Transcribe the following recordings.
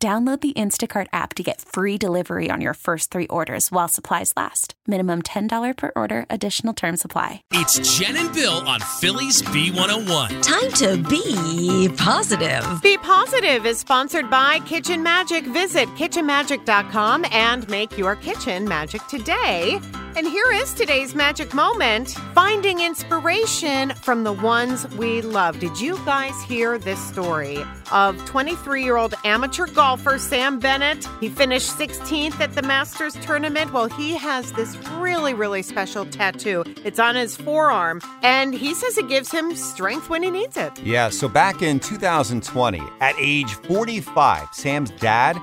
Download the Instacart app to get free delivery on your first three orders while supplies last. Minimum $10 per order, additional term supply. It's Jen and Bill on Philly's B101. Time to be positive. Be Positive is sponsored by Kitchen Magic. Visit kitchenmagic.com and make your kitchen magic today. And here is today's magic moment finding inspiration from the ones we love. Did you guys hear this story of 23 year old amateur golfer Sam Bennett? He finished 16th at the Masters tournament. Well, he has this really, really special tattoo. It's on his forearm, and he says it gives him strength when he needs it. Yeah, so back in 2020, at age 45, Sam's dad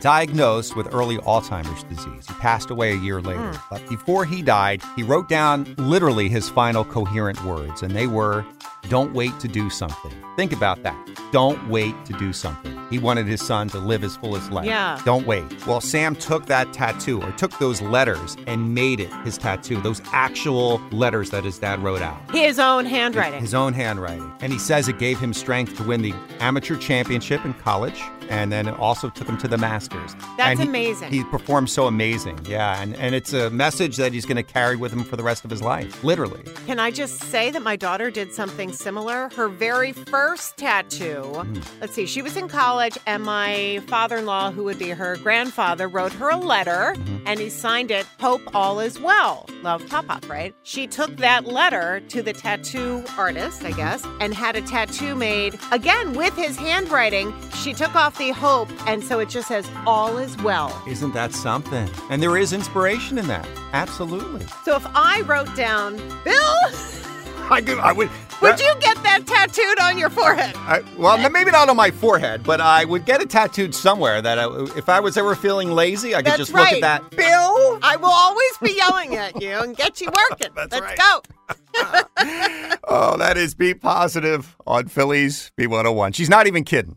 diagnosed with early Alzheimer's disease. He passed away a year later. Hmm. But before he died, he wrote down literally his final coherent words, and they were, Don't wait to do something. Think about that. Don't wait to do something. He wanted his son to live his fullest life. Yeah. Don't wait. Well, Sam took that tattoo or took those letters and made it his tattoo, those actual letters that his dad wrote out His own handwriting. his own handwriting. And he says it gave him strength to win the amateur championship in college. And then it also took him to the Masters. That's he- amazing. He performed so amazing. Yeah. And, and it's a message that he's going to carry with him for the rest of his life, literally. Can I just say that my daughter did something similar? Her very first tattoo. Mm. Let's see, she was in college, and my father in law, who would be her grandfather, wrote her a letter Mm-hmm. and he signed it, Hope All Is Well. Love Pop Pop, right? She took that letter to the tattoo artist, I guess, and had a tattoo made again with his handwriting. She took off the hope, and so it just says, All is Well. Isn't that something? And there is inspiration in that. Absolutely. So if I wrote down, Bill, I, could, I would. would you get that tattooed on your forehead? I, well, maybe not on my forehead, but I would get it tattooed somewhere. That I, if I was ever feeling lazy, I could That's just right. look at that. Bill, I will always be yelling at you and get you working. That's Let's right. go. Oh, that is Be Positive on Philly's B101. She's not even kidding.